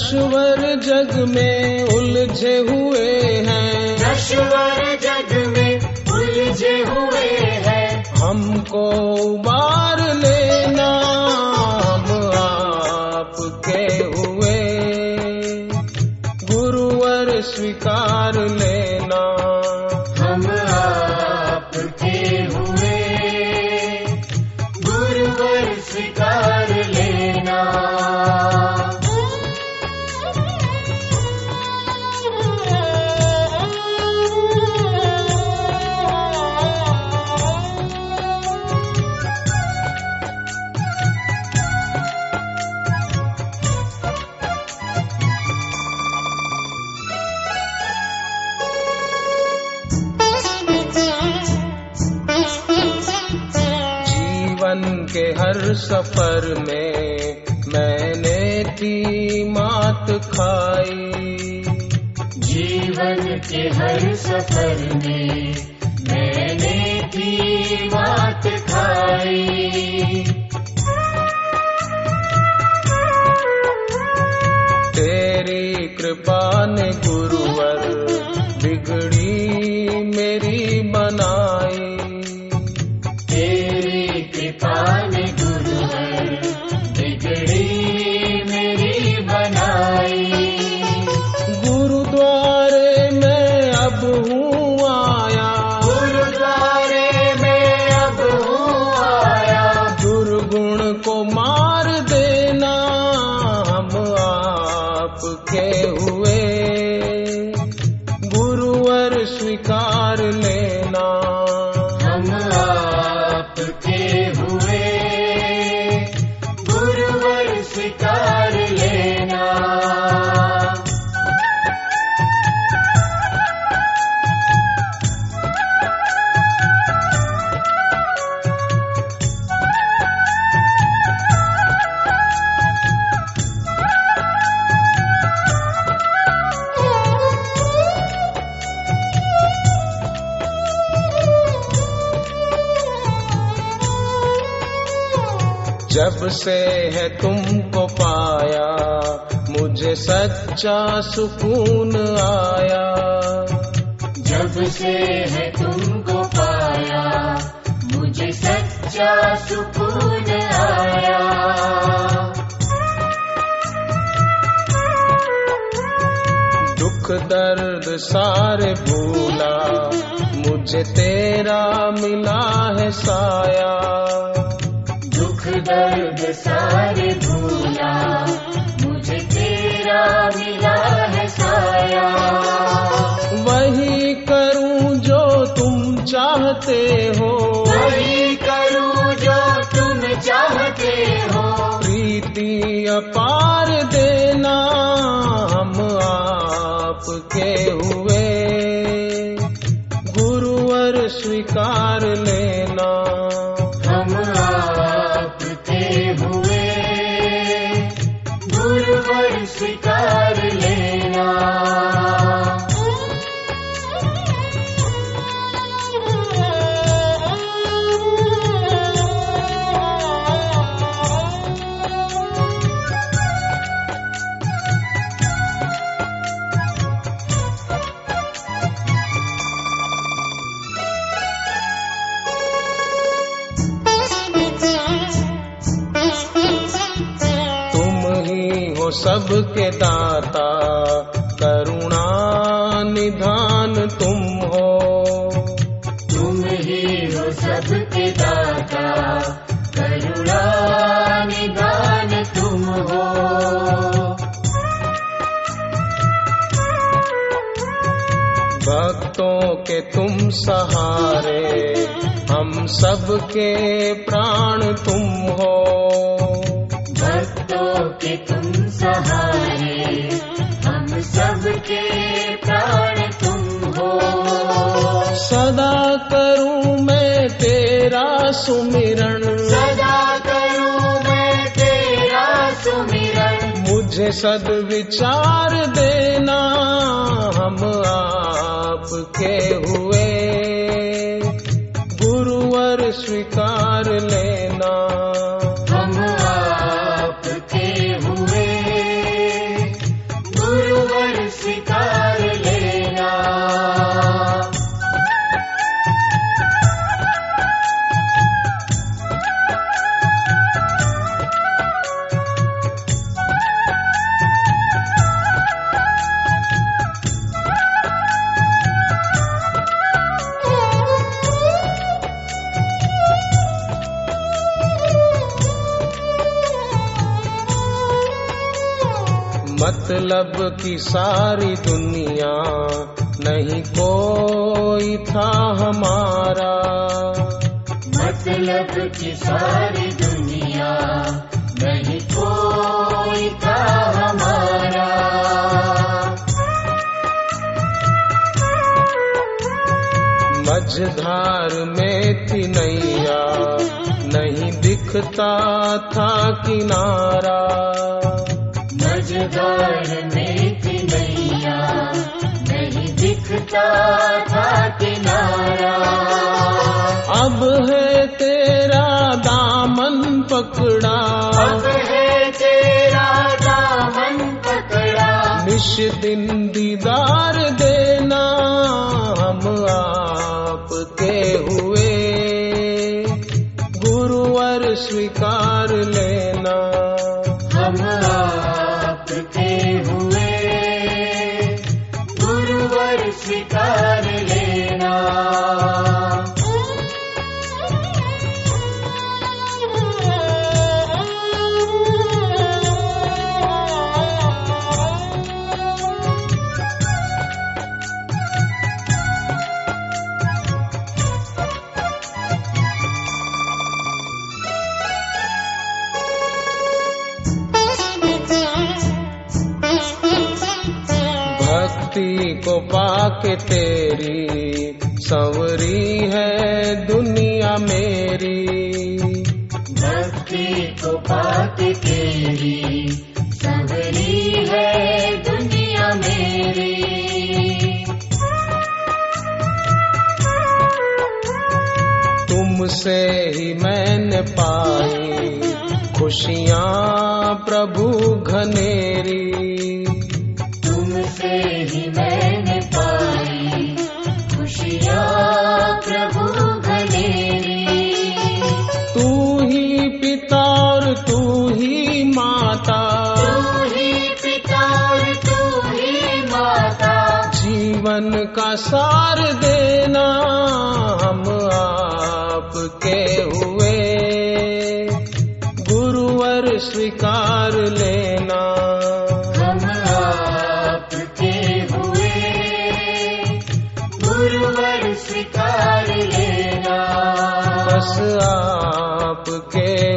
नश्वर जग में उलझे हुए हैं। नश्वर जग में उलझे हुए हैं। हमको उबार के हर सफ़र में मैंने थी मात खाई। जीवन के हर सफ़र में मैंने भी मात खाई। तेरी कृपा ने गुरुवर बिगड़ी मेरी बनाई। गुरुद्वारे में अब हूँ आया। गुरुद्वारे में अब हूँ आया। दुर्गुण को मार देना जब से है तुमको पाया मुझे सच्चा सुकून आया। जब से है तुमको पाया मुझे सच्चा सुकून आया। दुख दर्द सारे भूला मुझे तेरा मिला है साया। दुख दर्द सारे भूला। मुझे तेरा मिला है साया। वही करूँ जो तुम चाहते हो। वही करूँ जो तुम चाहते हो। प्रीति अपार देना हम आपके हुए। गुरुवर स्वीकार सबके दाता करुणा निधान तुम हो। तुम ही हो सबके दाता करुणा निदान तुम हो। भक्तों के तुम सहारे हम सबके प्राण तुम हो। के तुम सहारे हम सबके प्राण तुम हो। सदा करूँ मैं तेरा सुमिरन। सदा करूँ मैं तेरा सुमिरन। मुझे सदविचार देना हम आपके हुए। गुरुवर स्वीकार लेना मतलब की सारी दुनिया नहीं कोई था हमारा। मतलब की सारी दुनिया नहीं कोई था हमारा। मझधार में थी नैया नहीं दिखता था किनारा। में नैया नहीं दिखता था किनारा। अब है तेरा दामन पकड़ा। अब है तेरा दामन पकड़ा। निश दिन दीदार को पाके तेरी संवरी है दुनिया मेरी। भक्ति को पाके तेरी संवरी है दुनिया मेरी। तुमसे ही मैंने पाई खुशियाँ प्रभु घनेरी। तुमसे ही मैंने सार देना हम आपके हुए। गुरुवर स्वीकार लेना हम आपके हुए। गुरुवर स्वीकार लेना। बस आपके